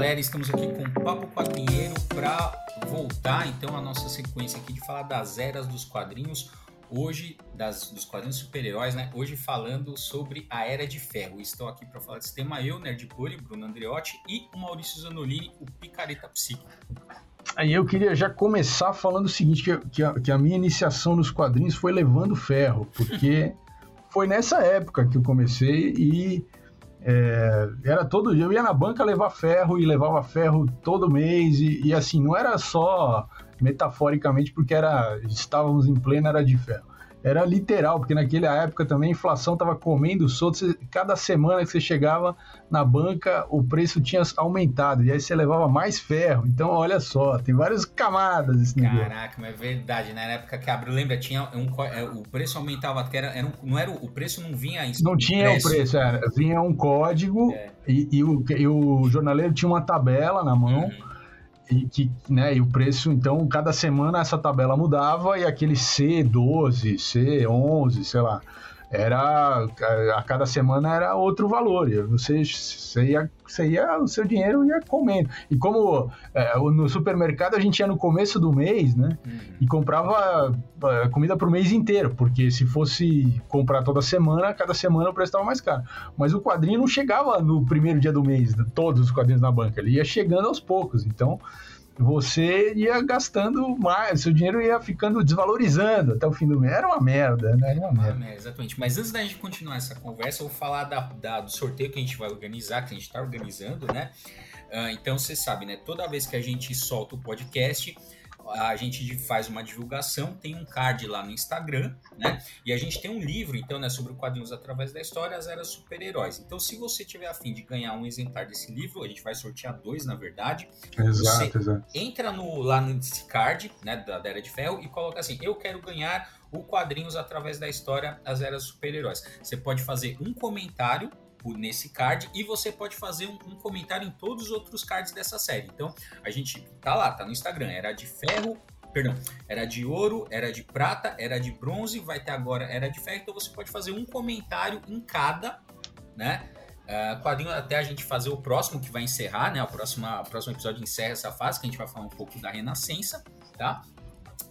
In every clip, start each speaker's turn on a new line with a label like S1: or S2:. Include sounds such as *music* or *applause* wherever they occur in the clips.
S1: galera, estamos aqui com o Papo Quadrinheiro para voltar então à nossa sequência aqui de falar das eras dos quadrinhos. Hoje, das, dos quadrinhos super-heróis, né? Hoje falando sobre a Era de Ferro. Estou aqui para falar desse tema eu, Nerd Puri, Bruno Andreotti e o Maurício Zanolini, o Picareta Psíquico.
S2: Aí eu queria já começar falando o seguinte, que, que, a, que a minha iniciação nos quadrinhos foi levando ferro, porque *laughs* foi nessa época que eu comecei e é, era todo dia. Eu ia na banca levar ferro e levava ferro todo mês. E, e, assim, não era só metaforicamente porque era estávamos em plena era de ferro era literal, porque naquela época também a inflação estava comendo solto. Cada semana que você chegava na banca, o preço tinha aumentado. E aí você levava mais ferro. Então, olha só, tem várias camadas esse
S1: negócio. Caraca, mas é verdade. Na época que abriu, lembra, tinha um, é, o preço aumentava, era, era um, não era, o preço não vinha em
S2: Não tinha o preço, era, vinha um código é. e, e, o, e o jornaleiro tinha uma tabela na mão. Uhum e, que, né, e o preço, então, cada semana essa tabela mudava e aquele C12, C11, sei lá, era a cada semana era outro valor. Você, você, ia, você ia, o seu dinheiro ia comendo. E como é, no supermercado a gente ia no começo do mês, né? Uhum. E comprava é, comida para o mês inteiro, porque se fosse comprar toda semana, cada semana o preço estava mais caro. Mas o quadrinho não chegava no primeiro dia do mês, todos os quadrinhos na banca, ele ia chegando aos poucos. Então você ia gastando mais, seu dinheiro ia ficando desvalorizando até o fim do mês. Era uma merda, né? Era uma merda.
S1: É, exatamente. Mas antes da gente continuar essa conversa, eu vou falar da, da, do sorteio que a gente vai organizar, que a gente está organizando, né? Uh, então você sabe, né? Toda vez que a gente solta o podcast, a gente faz uma divulgação, tem um card lá no Instagram, né? E a gente tem um livro, então, né, sobre quadrinhos através da história, as eras super-heróis. Então, se você tiver afim de ganhar um exemplar desse livro, a gente vai sortear dois, na verdade.
S2: Exato, exato.
S1: Entra no, lá nesse card, né, da, da Era de Ferro e coloca assim: eu quero ganhar o quadrinhos através da história, as eras super-heróis. Você pode fazer um comentário nesse card e você pode fazer um, um, comentário em todos os outros cards dessa série. Então, a gente tá lá, tá no Instagram, era de ferro, perdão, era de ouro, era de prata, era de bronze, vai ter agora era de ferro, então você pode fazer um comentário em cada, né? Uh, quadrinho até a gente fazer o próximo que vai encerrar, né? O próximo, o próximo episódio encerra essa fase, que a gente vai falar um pouco da Renascença, tá?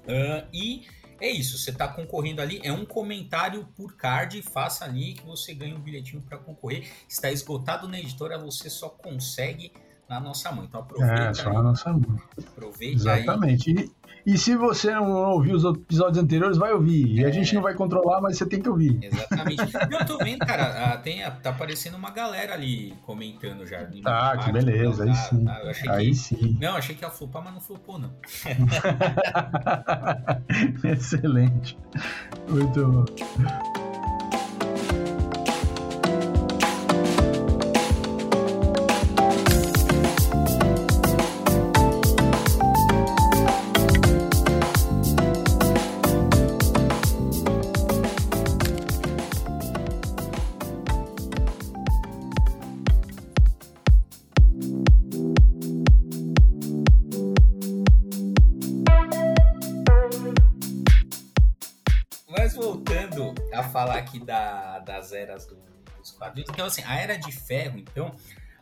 S1: Uh, e é isso, você está concorrendo ali, é um comentário por card, faça ali que você ganha um bilhetinho para concorrer. Está esgotado na editora, você só consegue na nossa mão. Então aproveita.
S2: É, só na nossa mão.
S1: Aproveita
S2: Exatamente.
S1: Aí.
S2: E, e se você não ouviu os episódios anteriores, vai ouvir. E a é. gente não vai controlar, mas você tem que ouvir.
S1: Exatamente. eu tô vendo, cara, tem, tá aparecendo uma galera ali comentando já.
S2: Ah, que beleza, aí tá, sim. Tá, aí
S1: que,
S2: sim.
S1: Não, achei que ia flopar, mas não flopou, não. *laughs*
S2: Excelente. Muito bom.
S1: Aqui da, das eras do, dos quadrinhos. Então, assim, a Era de Ferro, então,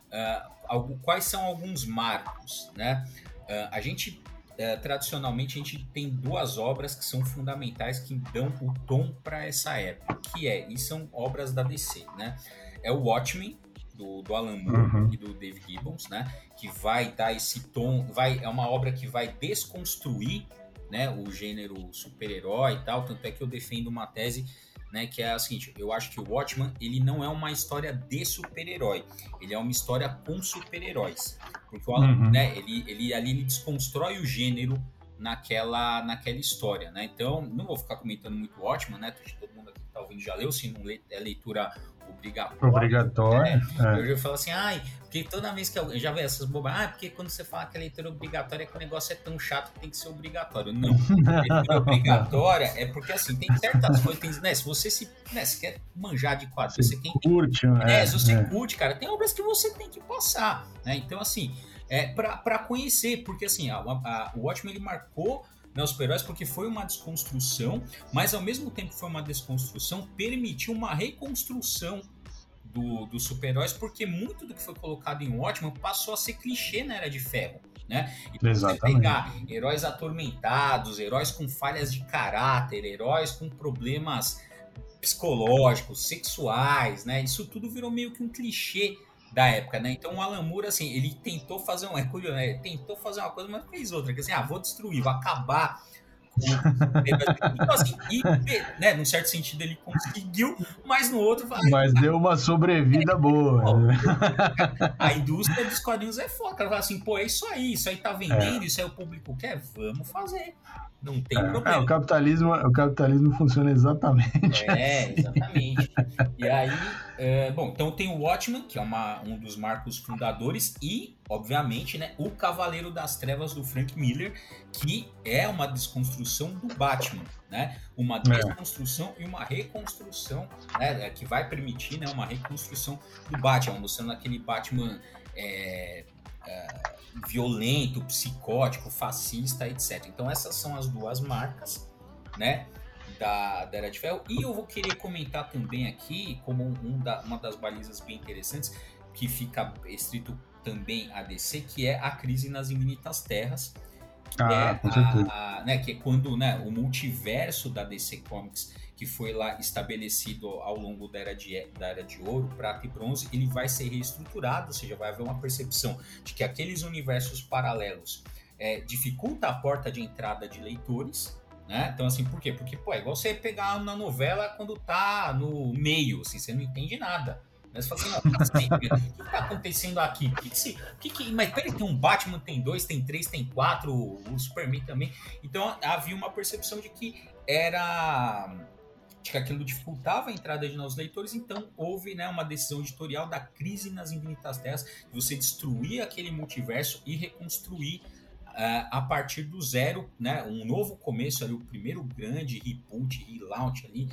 S1: uh, quais são alguns marcos, né? Uh, a gente, uh, tradicionalmente, a gente tem duas obras que são fundamentais, que dão o tom para essa época, que é, e são obras da DC, né? É o Watchmen, do, do Alan Moore uhum. e do Dave Gibbons, né? Que vai dar esse tom, vai, é uma obra que vai desconstruir né, o gênero super-herói e tal, tanto é que eu defendo uma tese né, que é a seguinte, eu acho que o Watchman, ele não é uma história de super-herói, ele é uma história com super-heróis, porque o Alan, uhum. né, ele, ele ali ele desconstrói o gênero naquela, naquela história, né, então não vou ficar comentando muito o Watchman, né, todo mundo aqui que tá ouvindo já leu, se não lê, é leitura obrigatória.
S2: Obrigatória. Né?
S1: É. Eu falo assim, ai, porque toda vez que eu já vê essas bobagens, ah, porque quando você fala que a leitura obrigatória é que o negócio é tão chato que tem que ser obrigatório. Não. A leitura *laughs* obrigatória é porque assim, tem certas coisas, né? Se você se, né, se quer manjar de quadrinhos, você, você
S2: curte,
S1: né? É, se você é. curte, cara, tem obras que você tem que passar, né? Então, assim, é para conhecer, porque assim, a, a, o Watchmen ele marcou né, os super-heróis porque foi uma desconstrução, mas ao mesmo tempo que foi uma desconstrução, permitiu uma reconstrução do, dos super-heróis, porque muito do que foi colocado em Watchmen passou a ser clichê na Era de Ferro. Né?
S2: Então, Exatamente. pegar
S1: heróis atormentados, heróis com falhas de caráter, heróis com problemas psicológicos, sexuais, né? Isso tudo virou meio que um clichê da época, né? Então o Alan Moore, assim, ele tentou fazer um, é curioso, né? tentou fazer uma coisa, mas fez outra, que assim, ah, vou destruir, vou acabar então, assim, e, né, num certo sentido ele conseguiu, mas no outro.
S2: Mas deu uma sobrevida é, boa.
S1: A indústria dos quadrinhos é foda. Ela fala assim, pô, é isso aí, isso aí tá vendendo, é. isso aí o público quer, vamos fazer. Não tem é, problema.
S2: É, o, capitalismo, o capitalismo funciona exatamente.
S1: É, exatamente. e aí, é, bom, então tem o Watchman, que é uma, um dos marcos fundadores, e, obviamente, né, o Cavaleiro das Trevas do Frank Miller, que é uma desconstrução do Batman. Né? Uma é. desconstrução é. e uma reconstrução, né, é, que vai permitir né, uma reconstrução do Batman, mostrando aquele Batman é, é violento, psicótico, fascista, etc. Então essas são as duas marcas, né? Da, da Era de Ferro. E eu vou querer comentar também aqui, como um da, uma das balizas bem interessantes, que fica estrito também a DC, que é a crise nas infinitas terras. Que ah, é com certeza. A, né, que é quando né, o multiverso da DC Comics que foi lá estabelecido ao longo da era de, da era de ouro, prata e bronze, ele vai ser reestruturado, ou seja, vai haver uma percepção de que aqueles universos paralelos é, dificulta a porta de entrada de leitores, né? Então, assim, por quê? Porque, pô, é igual você pegar na novela quando tá no meio, assim, você não entende nada. Né? Você fala assim, não, assim, o que tá acontecendo aqui? O que, que, se, que, que Mas peraí, tem um Batman, tem dois, tem três, tem quatro, o Superman também. Então havia uma percepção de que era de que aquilo dificultava a entrada de novos leitores, então houve né, uma decisão editorial da crise nas infinitas terras, de você destruir aquele multiverso e reconstruir a partir do zero, né, um novo começo ali, o primeiro grande reboot, relaunch ali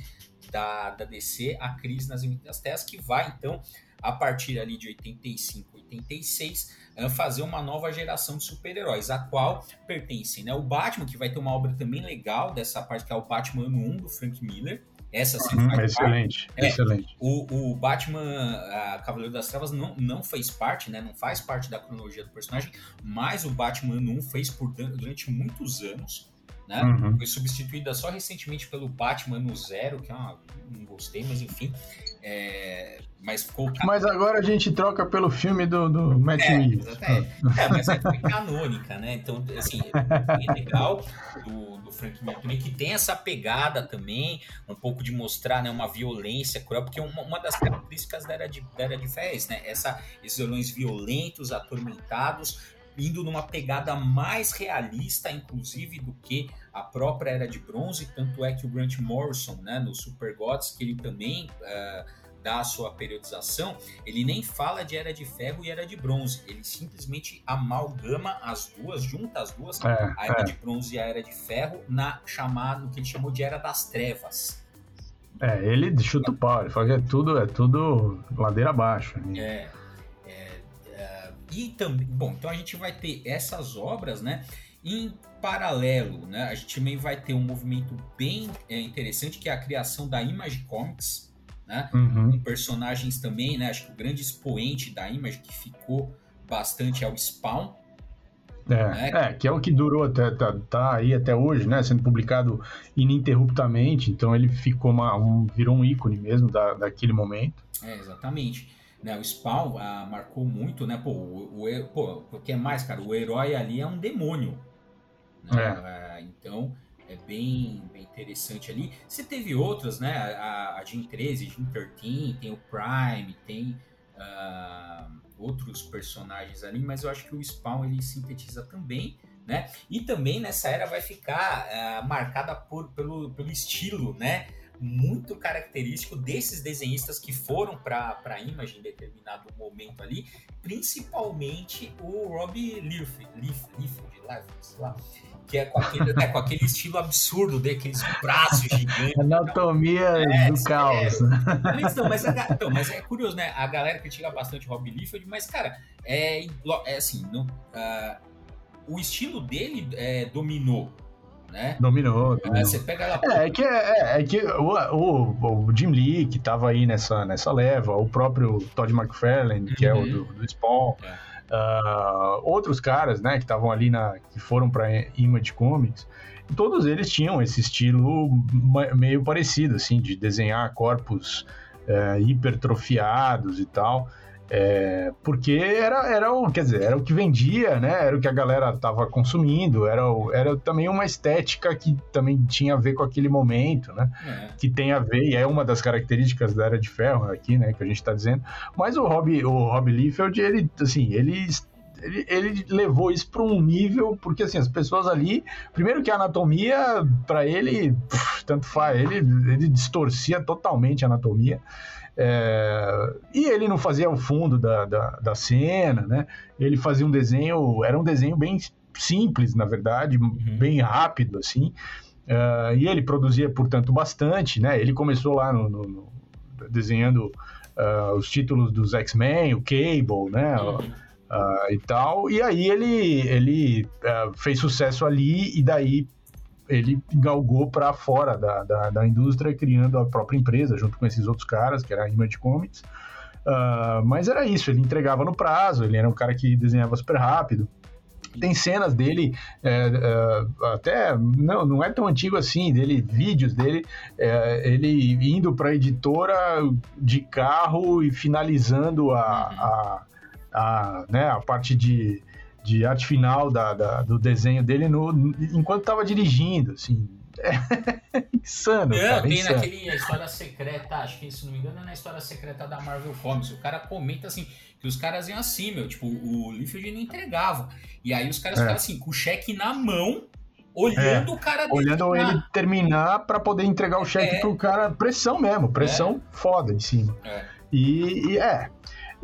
S1: da, da DC, a crise nas infinitas terras, que vai então, a partir ali de 85, 86, uh, fazer uma nova geração de super-heróis, a qual pertencem né, o Batman, que vai ter uma obra também legal dessa parte, que é o Batman ano 1 do Frank Miller, essa sim
S2: uhum, excelente,
S1: parte.
S2: excelente.
S1: É, o, o Batman a Cavaleiro das Trevas não, não fez parte, né? Não faz parte da cronologia do personagem, mas o Batman 1 fez por, durante muitos anos. Né? Uhum. Foi substituída só recentemente pelo Batman no Zero, que é uma, não gostei, mas enfim. É, mas ficou.
S2: Mas agora a gente troca pelo filme do, do Matt
S1: é, Reeves. É, é, mas é canônica, né? Então, assim, é legal do, do Frank Miller que tem essa pegada também, um pouco de mostrar né, uma violência cruel, porque uma, uma das características da Era de, da era de Fés, né? Essa, esses violões violentos, atormentados, indo numa pegada mais realista, inclusive, do que a própria Era de Bronze, tanto é que o Grant Morrison, né, no Super Gods, que ele também uh, dá a sua periodização, ele nem fala de Era de Ferro e Era de Bronze, ele simplesmente amalgama as duas, junta as duas, é, a Era é. de Bronze e a Era de Ferro, na chamada, no que ele chamou de Era das Trevas.
S2: É, ele chuta o pau, ele fala que é tudo, é tudo ladeira abaixo.
S1: Né? É, e também, bom, então a gente vai ter essas obras, né? Em paralelo, né, a gente também vai ter um movimento bem é, interessante que é a criação da Image Comics, né? Uhum. Com personagens também, né? Acho que o grande expoente da Image que ficou bastante é o Spawn.
S2: É, né? é que é o que durou até tá, tá, aí até hoje, né? Sendo publicado ininterruptamente, então ele ficou uma, um, virou um ícone mesmo da, daquele momento.
S1: É, exatamente. Né, o Spawn ah, marcou muito, né? Pô, o, o, pô, o que é mais, cara? O herói ali é um demônio. Né? É. então é bem, bem interessante ali. Você teve outras, né? A, a Jim 13, Jim 13, tem o Prime, tem uh, outros personagens ali, mas eu acho que o Spawn ele sintetiza também. Né? E também nessa era vai ficar uh, marcada por, pelo, pelo estilo, né? Muito característico desses desenhistas que foram para a Image em determinado momento ali, principalmente o Rob Liefeld, que é com aquele, é com aquele estilo absurdo daqueles braços gigantes.
S2: Anatomia é, do caos.
S1: É. Então, mas, então, mas é curioso, né? A galera critica bastante o Rob Liefeld, mas, cara, é, é assim, não, uh, o estilo dele é, dominou né?
S2: Dominou.
S1: É,
S2: dominou.
S1: você pega ela.
S2: É, é que, é, é que o, o, o, Jim Lee, que tava aí nessa, nessa leva, o próprio Todd McFarlane, que uhum. é o do, do Spawn, uh, outros caras, né, que estavam ali na. que foram pra Image Comics, todos eles tinham esse estilo meio parecido, assim, de desenhar corpos uh, hipertrofiados e tal. É, porque era, era o, quer dizer, era o que vendia, né? Era o que a galera tava consumindo, era, o, era também uma estética que também tinha a ver com aquele momento, né? É. Que tem a ver, e é uma das características da Era de Ferro aqui, né? Que a gente tá dizendo. Mas o Rob, o Rob Liefeld, ele, assim, ele ele, ele, levou isso para um nível, porque assim, as pessoas ali, primeiro que a anatomia, para ele, pff, tanto faz, ele, ele distorcia totalmente a anatomia. É, e ele não fazia o fundo da, da, da, cena, né? Ele fazia um desenho, era um desenho bem simples, na verdade, uhum. bem rápido, assim. Uh, e ele produzia, portanto, bastante, né? Ele começou lá no, no, no desenhando uh, os títulos dos X-Men, o Cable, né? Uhum. Uh, e tal. E aí ele, ele fez sucesso ali e daí ele galgou para fora da, da, da, indústria, criando a própria empresa, junto com esses outros caras, que era a Image Comics. Uh, mas era isso, ele entregava no prazo, ele era um cara que desenhava super rápido. Tem cenas dele, é, é, até não, não é tão antigo assim, dele, vídeos dele, é, ele indo para a editora de carro e finalizando a, a, a, né, a parte de, de arte final da, da, do desenho dele no, enquanto estava dirigindo, assim. É *laughs* insano. Não, cara,
S1: tem
S2: insano.
S1: naquele história secreta, acho que se não me engano é na história secreta da Marvel Comics. O cara comenta assim que os caras iam assim, meu, tipo, o Liefeld não entregava. E aí os caras é. ficaram assim, com o cheque na mão, olhando é, o cara
S2: Olhando ele terminar para poder entregar o cheque é. pro cara, pressão mesmo, pressão é. foda em cima. É. E, e é,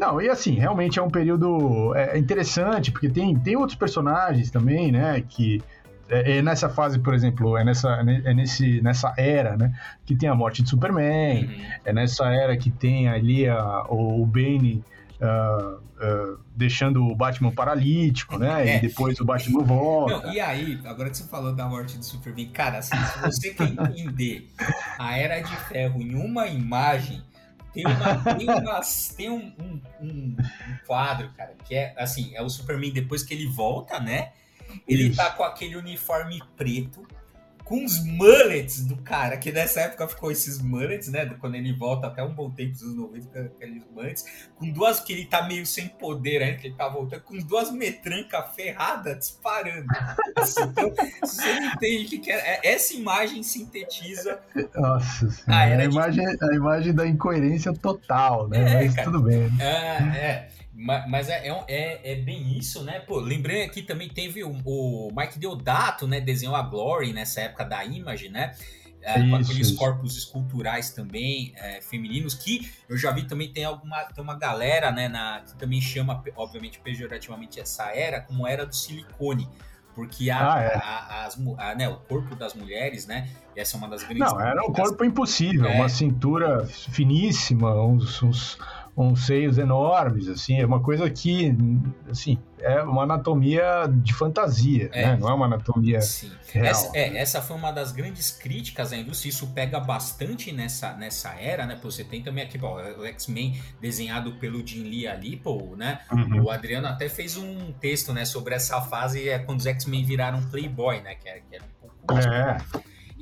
S2: não, e assim, realmente é um período é, interessante, porque tem, tem outros personagens também, né, que é, é, nessa fase, por exemplo, é nessa, é nesse, nessa era, né, que tem a morte de Superman, uhum. é nessa era que tem ali a, o, o Bane uh, uh, deixando o Batman paralítico, né, é. e depois o Batman volta.
S1: Não, e aí, agora que você falou da morte de Superman, cara, assim, se você quer entender a Era de Ferro em uma imagem tem, uma, tem, umas, tem um, um, um, quadro, cara, que é assim, é o Superman depois que ele volta, né? Ele Isso. tá com aquele uniforme preto, com os mullets do cara, que nessa época ficou esses mullets, né? Quando ele volta até um bom tempo dos 90, com aqueles mullets, com duas que ele tá meio sem poder ainda, que ele tá voltando, com duas metrancas ferradas disparando. Assim, então, você não entende o que é, é, essa imagem sintetiza.
S2: Nossa a, a, imagem, a imagem da incoerência total, né? É, Mas cara, tudo bem.
S1: Né? É, é. Mas é, é, é, é, bem isso, né? Pô, lembrei aqui também teve o, o Mike Deodato, né? Desenhou a Glory nessa época da Image, né? É, com aqueles isso. corpos esculturais também é, femininos, que eu já vi também tem alguma tem uma galera, né, na, que também chama, obviamente, pejorativamente essa era como era do silicone. Porque a, ah, é. a, as, a, né, o corpo das mulheres, né? Essa é uma das grandes.
S2: Não, era um corpo impossível, uma é. cintura finíssima, uns, uns uns seios enormes, assim, é uma coisa que, assim, é uma anatomia de fantasia, é. né? Não é uma anatomia Sim. real.
S1: Essa, é, essa foi uma das grandes críticas à indústria, isso pega bastante nessa, nessa era, né? Você tem também aqui, pô, o X-Men desenhado pelo Jim Lee ali, pô, né? Uhum. O Adriano até fez um texto, né, sobre essa fase, é quando os X-Men viraram Playboy, né? Que era, que era um pouco...
S2: É.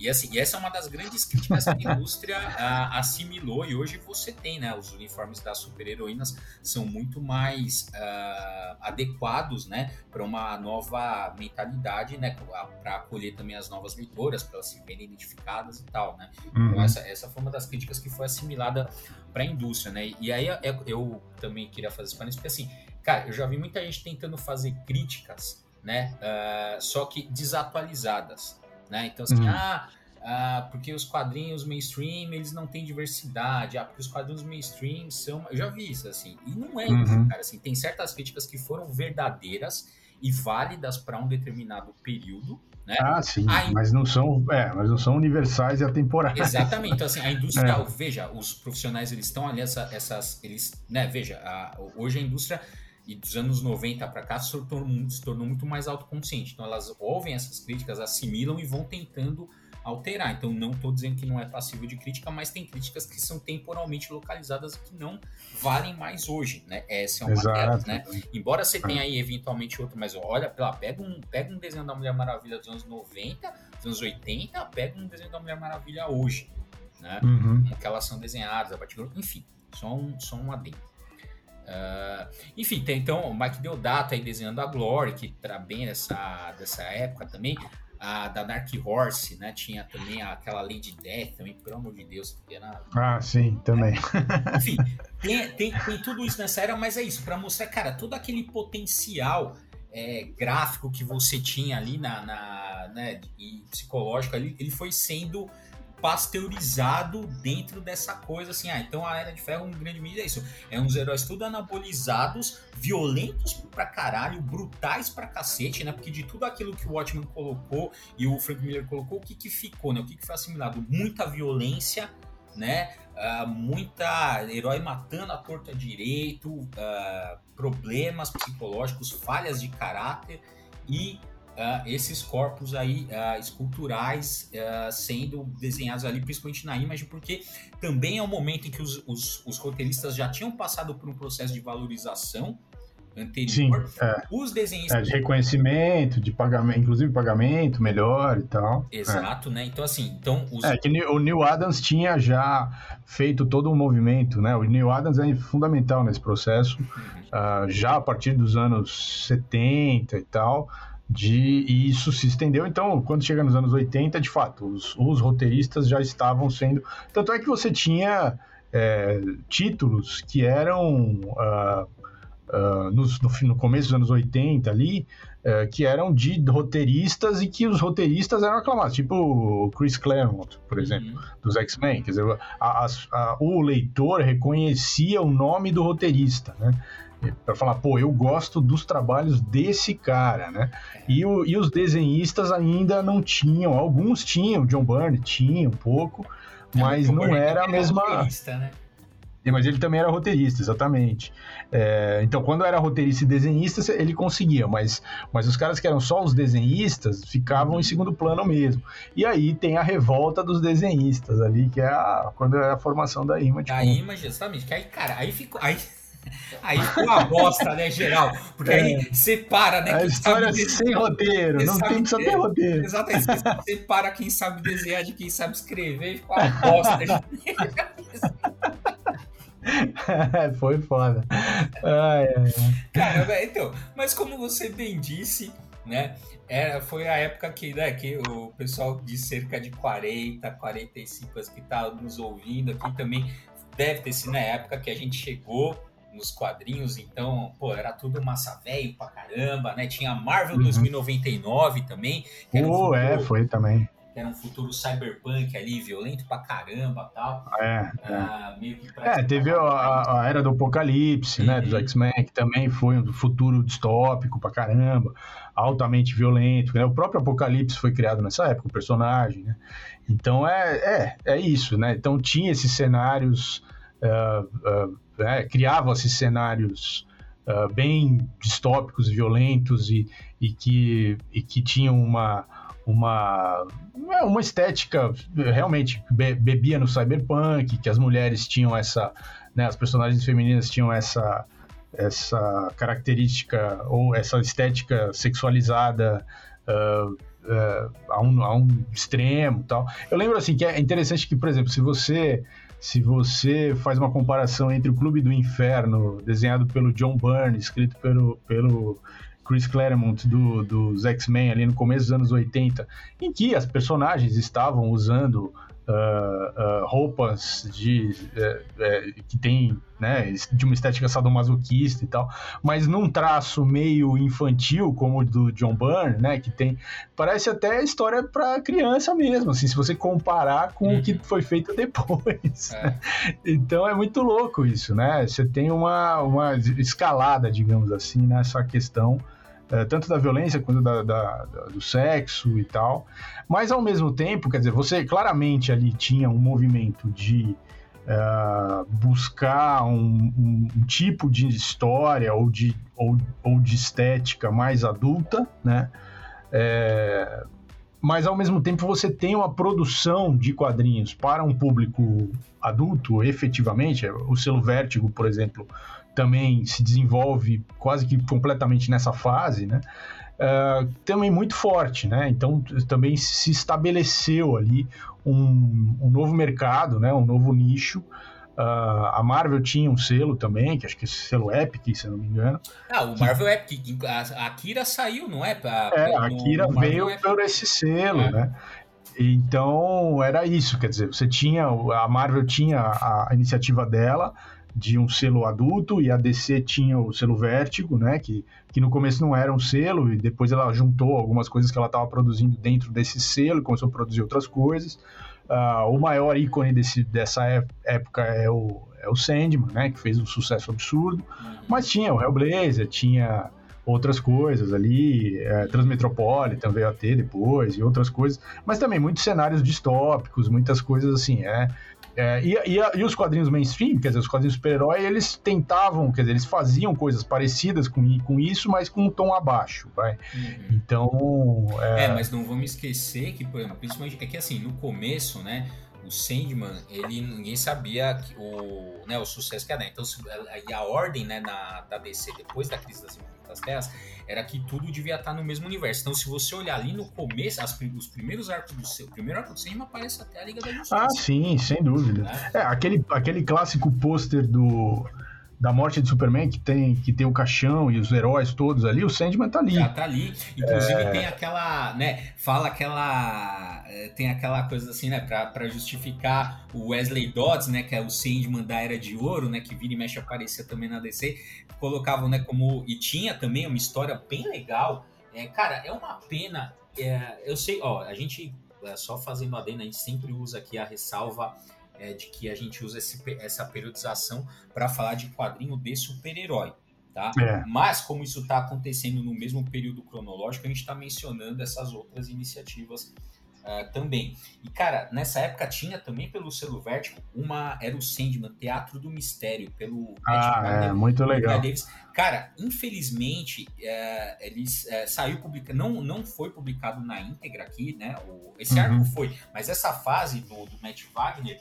S1: E assim, essa é uma das grandes críticas que a indústria a, assimilou e hoje você tem, né? Os uniformes das super-heroínas são muito mais uh, adequados, né? Para uma nova mentalidade, né? Para acolher também as novas leitoras, para elas se verem identificadas e tal, né? Então, uhum. Então essa, essa foi uma das críticas que foi assimilada para a indústria, né? E aí eu, eu também queria fazer isso porque assim, cara, eu já vi muita gente tentando fazer críticas, né? Uh, só que desatualizadas né? Então, assim, uhum. ah, ah, porque os quadrinhos mainstream eles não têm diversidade, ah, porque os quadrinhos mainstream são. Eu já vi isso, assim. E não é isso, uhum. cara. Assim, tem certas críticas que foram verdadeiras e válidas para um determinado período. Né?
S2: Ah, sim, a... mas não são, é, mas não são universais e atemporais.
S1: Exatamente. Então, assim, a indústria, *laughs* é. veja, os profissionais eles estão ali, essa, essas, eles, né, veja, a, hoje a indústria e dos anos 90 para cá se tornou, se tornou muito mais autoconsciente. Então elas ouvem essas críticas, assimilam e vão tentando alterar. Então não estou dizendo que não é passível de crítica, mas tem críticas que são temporalmente localizadas que não valem mais hoje, né? Essa é uma delas, né? Embora você tenha aí eventualmente outra, mas olha, pega um, pega um desenho da Mulher Maravilha dos anos 90, dos anos 80, pega um desenho da Mulher Maravilha hoje, né? Uhum. Como que elas são desenhadas, a partir, enfim, só um, só um adendo. Uh, enfim, tem então o Mike Deodato aí desenhando a Glory, que para bem dessa, dessa época também. A da Dark Horse, né? Tinha também aquela Lady Death também, pelo amor de Deus. Era...
S2: Ah, sim, também. *laughs*
S1: Enfim, tem, *laughs* tem, tem, tudo isso nessa era, mas é isso, para mostrar, cara, todo aquele potencial é, gráfico que você tinha ali na, na né, e psicológico ali, ele foi sendo pasteurizado dentro dessa coisa assim, ah, então a Era de Ferro, um grande mídia é isso, é uns heróis tudo anabolizados, violentos pra caralho, brutais pra cacete, né, porque de tudo aquilo que o Watchman colocou e o Frank Miller colocou, o que que ficou, né, o que que foi assimilado? Muita violência, né, uh, muita herói matando a torta direito, uh, problemas psicológicos, falhas de caráter e uh, esses corpos aí uh, esculturais uh, sendo desenhados ali, principalmente na imagem, porque também é o um momento em que os, os, os, roteiristas já tinham passado por um processo de valorização anterior.
S2: Sim, é. Os desenhistas... É, de reconhecimento, de pagamento, inclusive pagamento melhor e tal.
S1: É. Exato, é. né? Então, assim, então...
S2: Os... É, que o Neil Adams tinha já feito todo um movimento, né? O Neil Adams é fundamental nesse processo, uhum. já a partir dos anos 70 e tal de e isso se estendeu. Então, quando chega nos anos 80, de fato, os, os roteiristas já estavam sendo. Tanto é que você tinha é, títulos que eram. Uh, uh, no, no, começo dos anos 80 ali, uh, que eram de roteiristas e que os roteiristas eram aclamados, tipo o Chris Claremont, por uhum. exemplo, uhum. dos X-Men. Quer dizer, a, a, o leitor reconhecia o nome do roteirista, né? Para falar, pô, eu gosto dos trabalhos desse cara, né? E, o, e os desenhistas ainda não tinham, alguns tinham, John Byrne tinha um pouco, é, mas não era a mesma. Roteirista, né? Mas ele também era roteirista, exatamente. É, então, quando era roteirista e desenhista, ele conseguia, mas, mas os caras que eram só os desenhistas ficavam em segundo plano mesmo. E aí tem a revolta dos desenhistas ali, que é a, quando é a formação da Image.
S1: A Image, exatamente. Que aí, cara, aí ficou. Aí Aí ficou uma bosta, né, geral? Porque é. aí separa, né?
S2: A história sem roteiro, não tem que ter roteiro.
S1: Exatamente, você separa quem sabe desenhar de quem sabe escrever e ficou uma bosta. *laughs* *laughs*
S2: Foi foda. Ai, ai.
S1: Cara, então, mas como você bem disse, né? Era, foi a época que, né, que o pessoal de cerca de 40, 45 anos que tá nos ouvindo aqui também deve ter sido na época que a gente chegou nos quadrinhos, então, pô, era tudo massa velho pra caramba, né? Tinha Marvel uhum. 2099 também.
S2: Que era um futuro, é, foi também.
S1: Que era um futuro cyberpunk ali, violento pra caramba tal.
S2: É, ah, é. meio que é teve a, a, Era do Apocalipse, uhum. né, dos uhum. X-Men, que também foi um futuro distópico pra caramba, altamente violento, né? O próprio Apocalipse foi criado nessa época, o personagem, né? Então, é, é, é isso, né? Então, tinha esses cenários... Uh, uh, né, criavam esses cenários uh, bem distópicos, violentos e, e, que, e que tinham uma, uma, é, uma estética realmente be, bebia no cyberpunk, que as mulheres tinham essa, né, as personagens femininas tinham essa essa característica ou essa estética sexualizada uh, uh, a, um, a um extremo tal. Eu lembro assim que é interessante que, por exemplo, se você se você faz uma comparação entre o Clube do Inferno, desenhado pelo John Byrne, escrito pelo, pelo Chris Claremont do, dos X-Men ali no começo dos anos 80, em que as personagens estavam usando uh, uh, roupas de, uh, que tem né, de uma estética sadomasoquista e tal, mas num traço meio infantil, como o do John Byrne, né, que tem, parece até história para criança mesmo, assim, se você comparar com uhum. o que uhum. foi feito depois. É. *laughs* Então é muito louco isso, né? Você tem uma, uma escalada, digamos assim, nessa questão é, tanto da violência quanto da, da, da, do sexo e tal. Mas ao mesmo tempo, quer dizer, você claramente ali tinha um movimento de uh, buscar um, um, um, tipo de história ou de, ou, ou de estética mais adulta, né? É, mas ao mesmo tempo você tem uma produção de quadrinhos para um público adulto, efetivamente. O selo Vértigo, por exemplo, também se desenvolve quase que completamente nessa fase, né? Uh, também muito forte, né? Então também se estabeleceu ali um, um novo mercado, né? Um novo nicho Uh, a Marvel tinha um selo também, que acho que é selo Epic, se eu não me engano.
S1: Ah, o Marvel que... Epic. A Akira saiu, não é?
S2: Pra, é, a Akira veio Epic. por esse selo, é. né? Então era isso, quer dizer, você tinha. A Marvel tinha a iniciativa dela de um selo adulto e a DC tinha o selo Vértigo, né? Que, que no começo não era um selo e depois ela juntou algumas coisas que ela estava produzindo dentro desse selo, começou a produzir outras coisas. Uh, o maior ícone desse, dessa época é o, é o Sandman, né? Que fez um sucesso absurdo. Uhum. Mas tinha o Hellblazer, tinha outras coisas ali, é, Transmetropolitan veio a ter depois e outras coisas, mas também muitos cenários distópicos, muitas coisas assim, é, é, e, e, e, os quadrinhos mainstream, quer dizer, os quadrinhos super-herói, eles tentavam, quer dizer, eles faziam coisas parecidas com, com isso, mas com um tom abaixo, vai. Uhum. Então...
S1: É... é... mas não vamos esquecer que, por exemplo, principalmente, é que assim, no começo, né, o Sandman, ele ninguém sabia que, o, né, o sucesso que ia dar. Então, e a ordem né, na, da DC, depois da crise das das Terras, era que tudo devia estar no mesmo universo. Então, se você olhar ali no começo, as, os primeiros arcos do seu, o primeiro arco do cinema aparece até a Liga da Justiça.
S2: Ah, sim, sem dúvida. Né? É, aquele, aquele clássico pôster do da morte de Superman, que tem, que tem o caixão e os heróis todos ali, o Sandman tá ali.
S1: Já tá ali. Inclusive é... tem aquela, né, fala aquela, eh, tem aquela coisa assim, né, pra, pra justificar o Wesley Dodds, né, que é o Sandman da Era de Ouro, né, que vira e mexe aparecia também na DC, colocavam, né, como, e tinha também uma história bem legal. É, cara, é uma pena, é, eu sei, ó, a gente, é, só fazendo adendo, a gente sempre usa aqui a ressalva é, de que a gente usa esse, essa periodização para falar de quadrinho de super-herói. Tá? É. Mas, como isso está acontecendo no mesmo período cronológico, a gente está mencionando essas outras iniciativas uh, também. E, cara, nessa época tinha também pelo selo Vertigo uma. Era o Sandman, Teatro do Mistério, pelo.
S2: Ah, é, muito legal.
S1: Davis. Cara, infelizmente, uh, eles uh, saiu publicado. Não, não foi publicado na íntegra aqui, né? O, esse uhum. arco foi, mas essa fase do, do Matt Wagner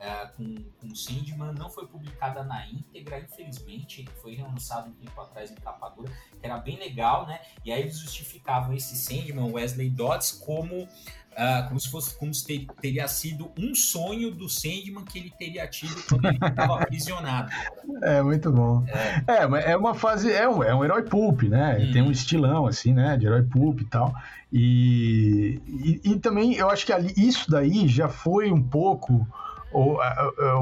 S1: é, com, com Sandman, não foi publicada na íntegra, infelizmente, foi relançado um tempo atrás em capa dura, que era bem legal, né? E aí eles justificavam esse Sandman, Wesley Dodds, como Uh, como se fosse como se ter, teria sido um sonho do Sandman que ele teria tido quando ele estava *laughs* aprisionado.
S2: É muito bom. É, é, é uma fase, é um, é um herói pulp, né? Hum. Tem um estilão assim, né? De herói pulp e tal. E, e, e também eu acho que ali, isso daí já foi um pouco o,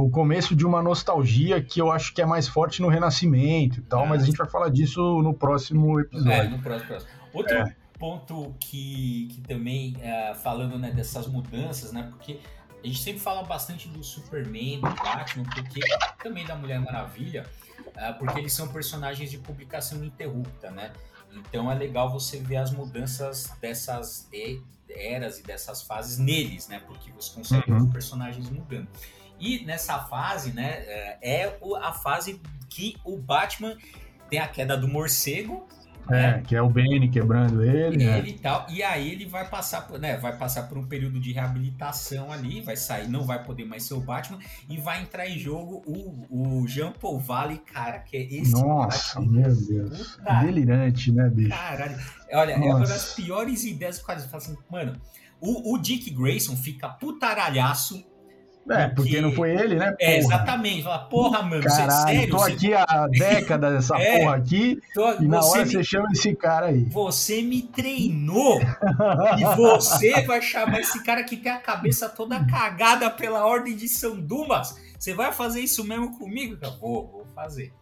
S2: o começo de uma nostalgia que eu acho que é mais forte no Renascimento e tal, mas a gente vai falar disso no próximo episódio. É,
S1: no próximo. próximo. Outro é. ponto que, que também, é, falando né, dessas mudanças, né, porque a gente sempre fala bastante do Superman, do Batman, porque também da Mulher Maravilha, é, porque eles são personagens de publicação ininterrupta, né? Então é legal você ver as mudanças dessas eras e dessas fases neles, né? Porque você consegue uhum. ver os personagens mudando. E nessa fase, né, é, é a fase que o Batman tem a queda do morcego,
S2: é, né? que é o Benny quebrando ele.
S1: Ele né? e tal. E aí ele vai passar, por, né, vai passar por um período de reabilitação ali, vai sair, não vai poder mais ser o Batman, e vai entrar em jogo o, o Jean Paul Valley, cara, que é esse.
S2: Nossa, Batman. meu Deus. Puta, Delirante, né, bicho?
S1: Caralho. Olha, Nossa. é uma das piores ideias do quadrinho. Fala assim, mano, o, o Dick Grayson fica putaralhaço
S2: é, porque não foi ele, né? É,
S1: porra. É, exatamente. Fala, porra, mano,
S2: Caralho, você, sério? Tô você... aqui há *laughs* décadas dessa é, porra aqui, tô... e na hora me... você chama esse cara aí.
S1: Você me treinou e você vai chamar esse cara que tem a cabeça toda cagada pela ordem de São Dumas. Você vai fazer isso mesmo comigo? Eu vou, vou fazer.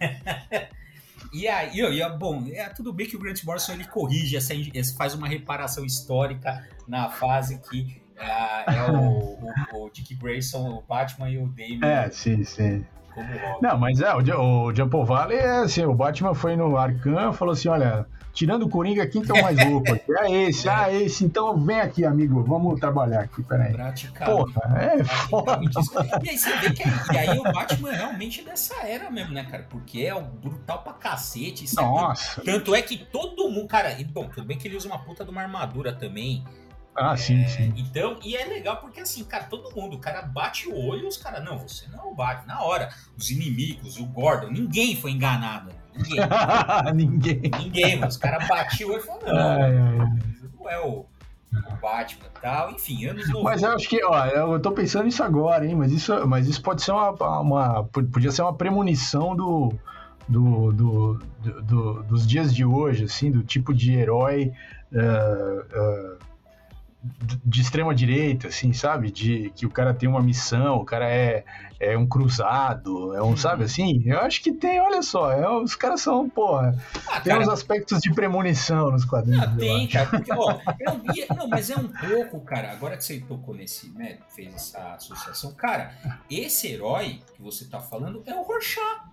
S1: *laughs* E aí, e, bom, é tudo bem que o Grant Morrison ele corrige, essa, faz uma reparação histórica na fase que é, é o, o, o, Dick Grayson, o Batman e o Damien.
S2: É, sim, sim. como Não, mas é, o, o Jump Valley é assim, o Batman foi no Arkham e falou assim, olha, tirando o Coringa, quem que é o mais louco aqui? É esse, ah, esse, então vem aqui, amigo, vamos trabalhar aqui, peraí. Porra, é foda.
S1: E aí você vê que e aí o Batman é realmente dessa era mesmo, né, cara? Porque é o brutal pra cacete.
S2: Nossa.
S1: É, tanto é que todo mundo, cara, e, bom, tudo bem que ele usa uma puta de uma armadura também,
S2: ah, sim, é, sim.
S1: Então, e é legal porque assim, cara, todo mundo, o cara bate o olho e os caras, não, você não bate. Na hora, os inimigos, o Gordon, ninguém foi enganado. Ninguém. *laughs*
S2: ninguém.
S1: Ninguém, os caras batiam o olho e falaram, não, ai, não é o, o Batman e tal, enfim, anos 90.
S2: Mas eu acho que, ó, eu tô pensando nisso agora, hein, mas isso, mas isso pode ser uma, uma podia ser uma premonição do, do, do, do, do dos dias de hoje, assim, do tipo de herói uh, uh, de extrema direita, assim, sabe? De que o cara tem uma missão, o cara é, é um cruzado, é um, sabe uhum. assim? Eu acho que tem, olha só, é, os caras são, porra, ah, tem cara, uns aspectos de premonição nos quadrinhos.
S1: Não, tem, cara, porque, ó, eu, não, mas é um pouco, cara, agora que você tocou nesse, né, fez essa associação, cara, esse herói que você tá falando é o Rorschach.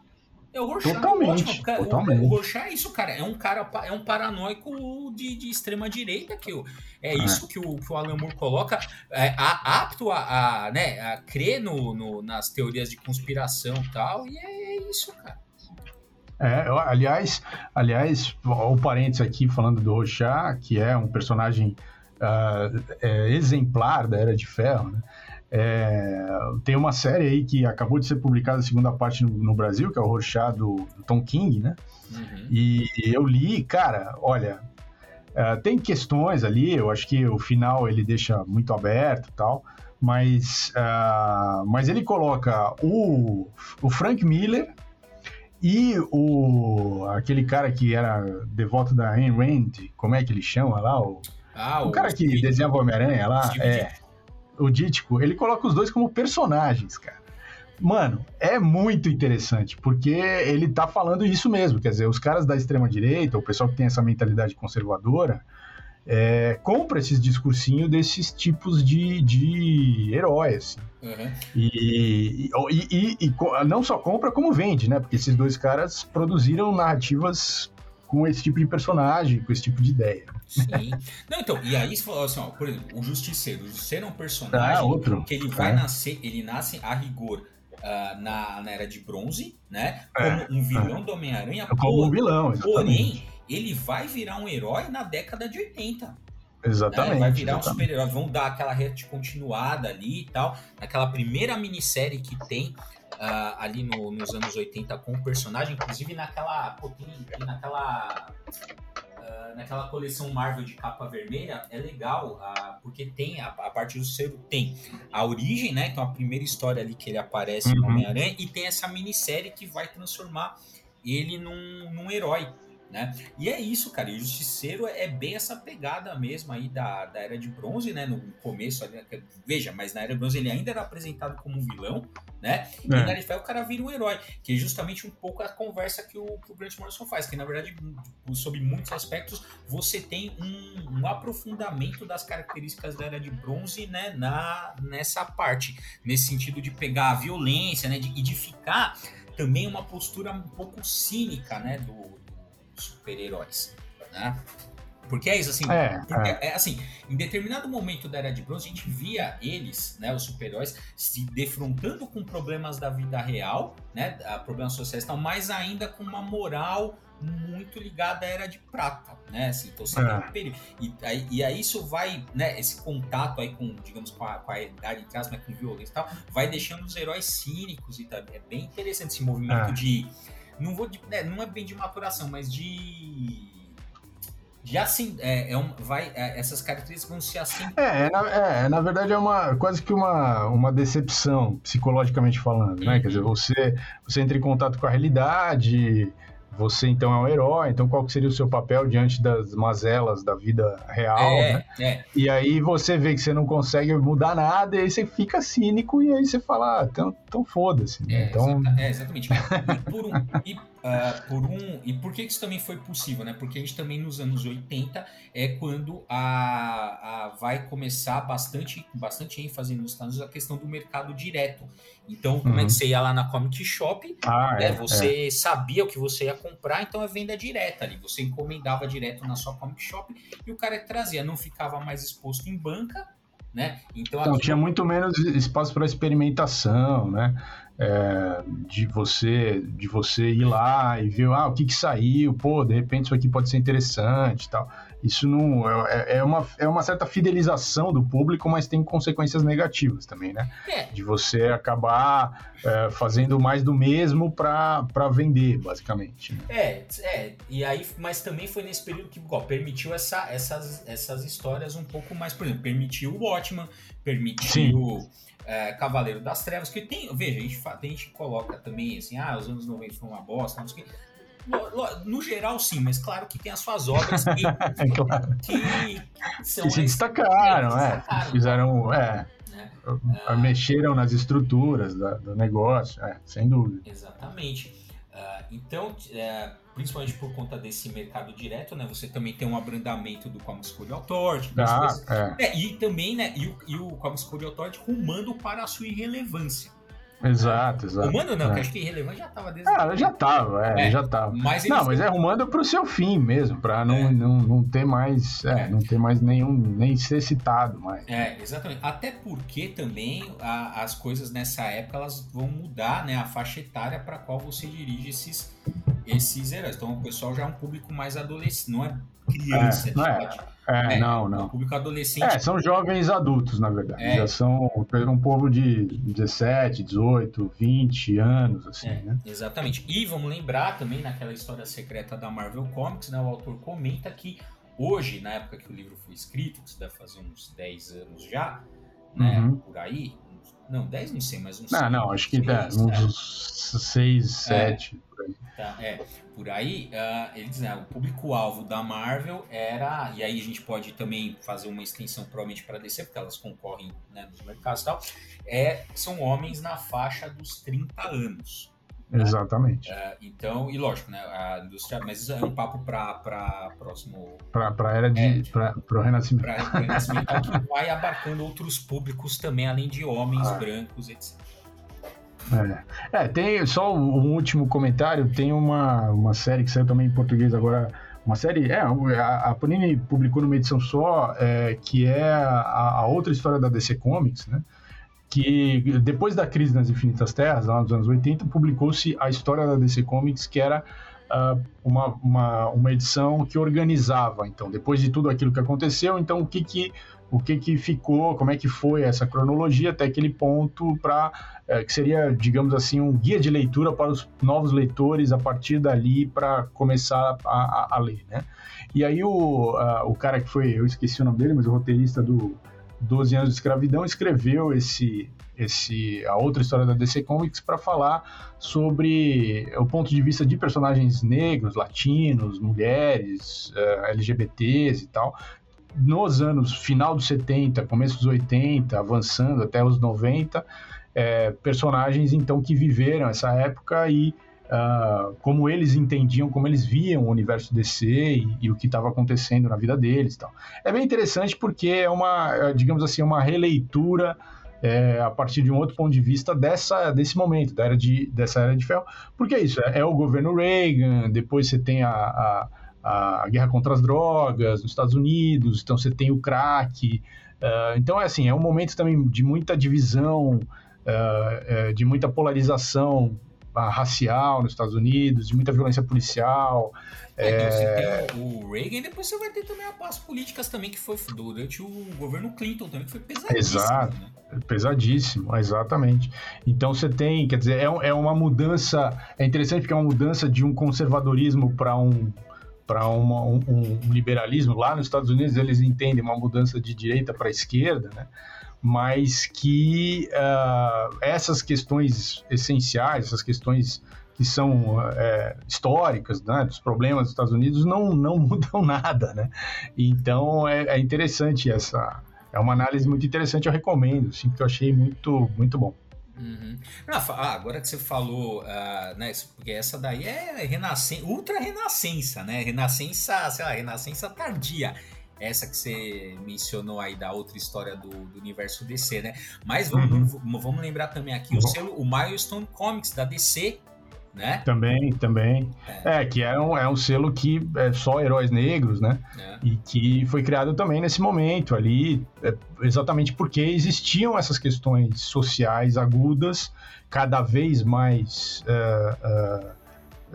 S1: É o Rorschach.
S2: Totalmente,
S1: cara,
S2: totalmente.
S1: O, o Rorschach é isso, cara. É um cara, é um paranoico de, de extrema direita que o, é, é, isso que o, que o Alan Moore coloca, é, a, apto a, a, né, a crer no, no, nas teorias de conspiração e tal, e é, é isso, cara.
S2: É, aliás, aliás, o parênteses aqui falando do Rorschach, que é um personagem uh, é, exemplar da Era de Ferro, né? É, tem uma série aí que acabou de ser publicada a segunda parte no, no Brasil, que é o Rorschach do, do Tom King, né? Uhum. E eu li, cara, olha, é, tem questões ali, eu acho que o final ele deixa muito aberto e tal, mas, uh, mas ele coloca o, o Frank Miller e o aquele cara que era devoto da Ayn Rand, como é que ele chama lá? O, ah, o, o cara que desenhava Homem-Aranha lá, Steve é o Dítico, ele coloca os dois como personagens, cara. Mano, é muito interessante, porque ele tá falando isso mesmo. Quer dizer, os caras da extrema-direita, o pessoal que tem essa mentalidade conservadora, é, compra esses discursinhos desses tipos de, de heróis. Assim. Uhum. E, e, e, e, não só compra, como vende, né? Porque esses dois caras produziram narrativas com esse tipo de personagem, com esse tipo de ideia.
S1: Sim. Não, então, e aí você falou assim, ó, por exemplo, o Justiceiro. O Justiceiro é um personagem
S2: ah, outro.
S1: que ele vai é. nascer, ele nasce a rigor uh, na, na Era de Bronze, né? É. Como um vilão é. do Homem-Aranha.
S2: Como um vilão, exatamente.
S1: Porém, ele vai virar um herói na década de 80.
S2: Exatamente.
S1: Né? Vai virar exatamente. um super-herói. Vão dar aquela rede continuada ali e tal. Naquela primeira minissérie que tem uh, ali no, nos anos 80 com o personagem, inclusive naquela. Pô, tem, tem naquela. Uh, naquela coleção Marvel de capa vermelha, é legal, uh, porque tem, a, a parte do selo tem a origem, né? Então a primeira história ali que ele aparece uhum. no Homem-Aranha, e tem essa minissérie que vai transformar ele num, num herói. Né? E é isso, cara. E o Justiceiro é bem essa pegada mesmo aí da, da Era de Bronze, né? No começo, ali, veja, mas na Era de Bronze ele ainda era apresentado como um vilão, né? É. E na Ferro o cara vira um herói, que é justamente um pouco a conversa que o, que o Grant Morrison faz, que na verdade, sobre muitos aspectos, você tem um, um aprofundamento das características da Era de Bronze, né? Na, nessa parte, nesse sentido de pegar a violência, né? De, e de ficar também uma postura um pouco cínica, né? Do, super-heróis, né? Porque é isso, assim, é, é. é. assim, em determinado momento da Era de Bronze, a gente via eles, né, os super-heróis, se defrontando com problemas da vida real, né, problemas sociais e tal, mas ainda com uma moral muito ligada à Era de Prata, né, assim, então você é. um E, aí, e aí isso vai, né, esse contato aí com, digamos, com a, com a idade em casa, com violência e tal, vai deixando os heróis cínicos e tal, é bem interessante esse movimento é. de não vou de, é, não é bem de maturação, mas de de assim é, é um, vai é, essas características vão se assim
S2: é, é, na, é, na verdade é uma quase que uma, uma decepção psicologicamente falando uhum. né quer dizer uhum. você você entra em contato com a realidade você então é um herói, então qual seria o seu papel diante das mazelas da vida real, é, né? É. E aí você vê que você não consegue mudar nada, e aí você fica cínico, e aí você fala, ah, então, então foda-se. Né?
S1: É,
S2: então...
S1: é, exatamente. E, por um, e, uh, por um. E por que isso também foi possível, né? Porque a gente também nos anos 80 é quando a, a vai começar bastante, bastante ênfase nos Estados Unidos a questão do mercado direto. Então, como uhum. é que uhum. você ia lá na Comic Shop, ah, né? é, você é. sabia o que você ia comprar, então é venda direta ali. Você encomendava direto na sua Comic Shop e o cara trazia, não ficava mais exposto em banca, né?
S2: Então, então tinha muito menos espaço para experimentação, né? É, de você de você ir lá e ver ah, o que, que saiu, pô, de repente isso aqui pode ser interessante e tal. Isso não é, é, uma, é uma certa fidelização do público, mas tem consequências negativas também, né? É. De você acabar é, fazendo mais do mesmo para vender, basicamente. Né?
S1: É, é, e aí, mas também foi nesse período que ó, permitiu essa, essas, essas histórias um pouco mais, por exemplo, permitiu o Watchman, permitiu é, Cavaleiro das Trevas, que tem, veja, a gente, a gente coloca também assim, ah, os anos 90 foi uma bosta, não sei o que no geral, sim, mas claro que tem as suas obras que, *laughs* é claro. que
S2: são. Que se destacaram, é. Destacaram, Fizeram. É. Né? Mexeram nas estruturas da, do negócio, é, sem dúvida.
S1: Exatamente. Uh, então, uh, principalmente por conta desse mercado direto, né? Você também tem um abrandamento do Comics Code Authority. Ah, é. É, e também, né? E o, e o Comics Code Authority rumando para a sua irrelevância.
S2: Exato, exato.
S1: Rumando não, é. que acho que irrelevante já estava desde.
S2: Ah, já estava, é, é, já estava. Mas não, mas é rumando para o seu fim mesmo, para não, é. não, não ter mais, é, é, não ter mais nenhum, nem ser citado mais.
S1: É, exatamente. Até porque também a, as coisas nessa época elas vão mudar, né, a faixa etária para qual você dirige esses esses heróis. Então o pessoal já é um público mais adolescente, não é criança, é,
S2: não é. É, é, não, não.
S1: público adolescente.
S2: É, são jovens adultos, na verdade. É. Já são um povo de 17, 18, 20 anos, assim, é, né?
S1: Exatamente. E vamos lembrar também, naquela história secreta da Marvel Comics, né? O autor comenta que hoje, na época que o livro foi escrito, que isso deve fazer uns 10 anos já, né? Uhum. Por aí. Não, 10 não sei, mas uns.
S2: Não, não, acho que dá, uns 6, 7.
S1: Tá, é, por aí, uh, ele diz, né, o público-alvo da Marvel era, e aí a gente pode também fazer uma extensão provavelmente para DC, porque elas concorrem né, nos mercados e tal, é, são homens na faixa dos 30 anos.
S2: Né? Exatamente.
S1: Uh, então, e lógico, né, a indústria, mas isso é um papo para próximo...
S2: Para a era de... É, para o Renascimento.
S1: Para o Renascimento, que vai abarcando outros públicos também, além de homens ah. brancos, etc.
S2: É. é, tem só um último comentário. Tem uma, uma série que saiu também em português agora. Uma série, é, a, a Panini publicou numa edição só, é, que é a, a, outra história da DC Comics, né? Que depois da crise nas Infinitas Terras, lá nos anos 80, publicou-se a história da DC Comics, que era uh, uma, uma, uma edição que organizava, então, depois de tudo aquilo que aconteceu, então o que que o que, que ficou, como é que foi essa cronologia até aquele ponto para é, que seria, digamos assim, um guia de leitura para os novos leitores a partir dali para começar a, a, a, ler, né? E aí o, a, o cara que foi, eu esqueci o nome dele, mas o roteirista do 12 anos de escravidão escreveu esse esse a outra história da DC Comics para falar sobre o ponto de vista de personagens negros, latinos, mulheres, é, LGBTs e tal, nos anos final dos 70, começo dos 80, avançando até os 90, é, personagens então que viveram essa época e uh, como eles entendiam, como eles viam o universo DC e, e o que estava acontecendo na vida deles. Tal. É bem interessante porque é uma, é, digamos assim, uma releitura é, a partir de um outro ponto de vista dessa, desse momento, da era de, dessa era de ferro. Porque é isso, é, é o governo Reagan, depois você tem a, a a guerra contra as drogas nos Estados Unidos, então você tem o crack. Uh, então é assim, é um momento também de muita divisão, uh, de muita polarização racial nos Estados Unidos, de muita violência policial.
S1: É, é... Você tem o Reagan e depois você vai ter também as políticas também que foi durante o governo Clinton também, que foi pesadíssimo. Exato,
S2: né? pesadíssimo, exatamente. Então você tem, quer dizer, é, é uma mudança, é interessante porque é uma mudança de um conservadorismo para um para um, um, liberalismo. Lá nos Estados Unidos eles entendem uma mudança de direita para esquerda, né? Mas que uh, essas questões essenciais, essas questões que são é, históricas, né, dos problemas dos Estados Unidos, não, não *laughs* mudam nada, né? Então é, é interessante essa, é uma análise muito interessante, eu recomendo, assim, que eu achei muito, muito bom.
S1: Uhum. Ah, agora que você falou, uh, né, porque essa daí é renascença, ultra renascença, né? Renascença, sei lá, renascença tardia. Essa que você mencionou aí da outra história do, do universo DC, né? Mas vamos, uhum. vamos lembrar também aqui uhum. o selo, o Milestone Comics da DC, né?
S2: Também, também. É, é que é um, é um selo que é só heróis negros, né? É. E que foi criado também nesse momento ali, é, exatamente porque existiam essas questões sociais agudas, cada vez mais uh,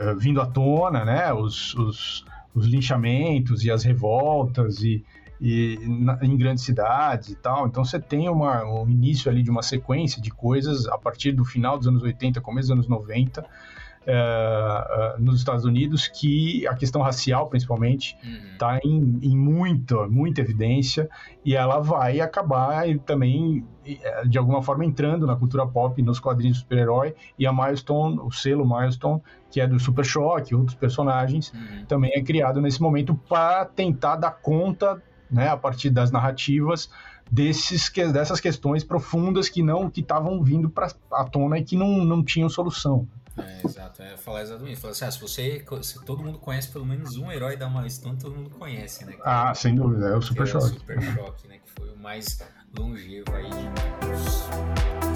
S2: uh, uh, vindo à tona, né? Os, os, os, linchamentos e as revoltas e, e na, em grandes cidades e tal. Então você tem uma, um início ali de uma sequência de coisas a partir do final dos anos 80, começo dos anos 90, uh, nos Estados Unidos que a questão racial, principalmente, está uhum. em, em muita, muita evidência e ela vai acabar também, eh, de alguma forma, entrando na cultura pop, nos quadrinhos de super-herói e a Milestone, o selo Milestone, que é do Super e outros personagens, uhum. também é criado nesse momento para tentar dar conta, né, a partir das narrativas, desses dessas questões profundas que não que estavam vindo para a tona e que não, não tinham solução.
S1: É, exato. É falar exatamente. Falar assim, ah, se você. Se todo mundo conhece pelo menos um herói da Milestone, todo mundo conhece, né?
S2: Ah, sem dúvida, é o Super Choque. É o
S1: Super Choque, né? Que foi o mais longevo aí de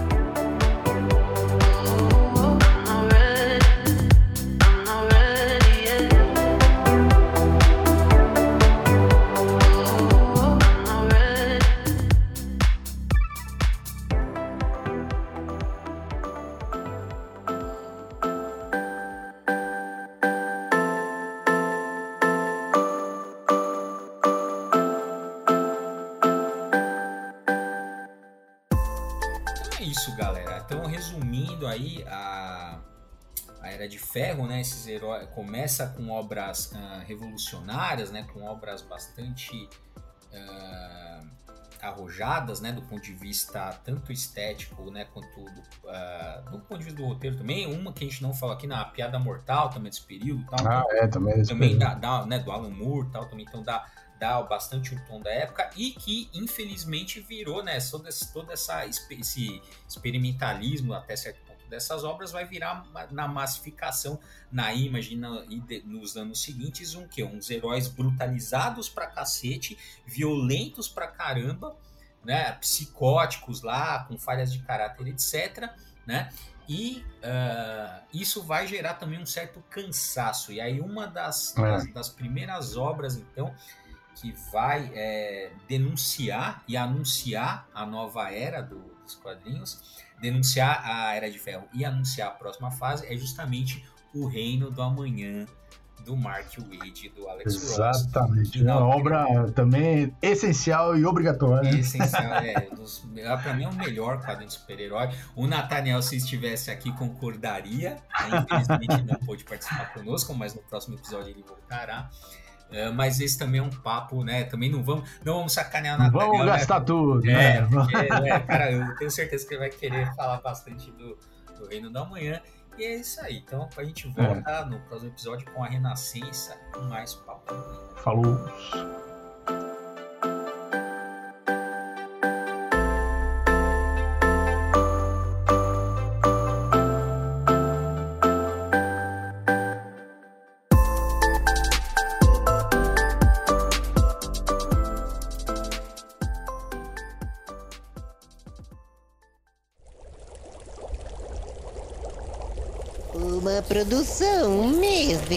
S1: aí a, a Era de Ferro, né? Esses heróis começa com obras uh, revolucionárias, né? Com obras bastante uh, arrojadas, né? Do ponto de vista tanto estético, né? Quanto do, uh, do ponto de vista do roteiro também. Uma que a gente não falou aqui na Piada Mortal também desse período, tal.
S2: Ah, é também.
S1: Também dá, dá, né? Do Alan Moore, tal. Também então dá dá bastante o tom da época e que infelizmente virou, né, todo, esse, todo essa, esse experimentalismo até certo dessas obras vai virar na massificação na Image e nos anos seguintes um que uns heróis brutalizados pra cacete, violentos pra caramba, né, psicóticos lá, com falhas de caráter, etc, né? E uh, isso vai gerar também um certo cansaço. E aí uma das, é. das, das primeiras obras, então, que vai é, denunciar e anunciar a nova era do, dos quadrinhos denunciar a Era de Ferro e anunciar a próxima fase é justamente o Reino do Amanhã do Mark Waid e do Alex
S2: Exatamente. Ross. Uma obra também essencial e obrigatória.
S1: Essencial, é. Dos, pra mim é o melhor quadrinho de super-herói. O Nathaniel, se estivesse aqui, concordaria. Né? Infelizmente não pôde participar conosco, mas no próximo episódio ele voltará. É, mas esse também é um papo, né? Também não vamos, não vamos sacanear
S2: nada. Vamos né? gastar tudo,
S1: é, né? É, cara, eu tenho certeza que ele vai querer falar bastante do, do Reino da Manhã. E é isso aí. Então a gente volta é. no próximo episódio com a Renascença, com mais papo.
S2: Falou!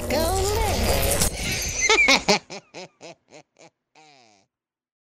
S3: Produção musical.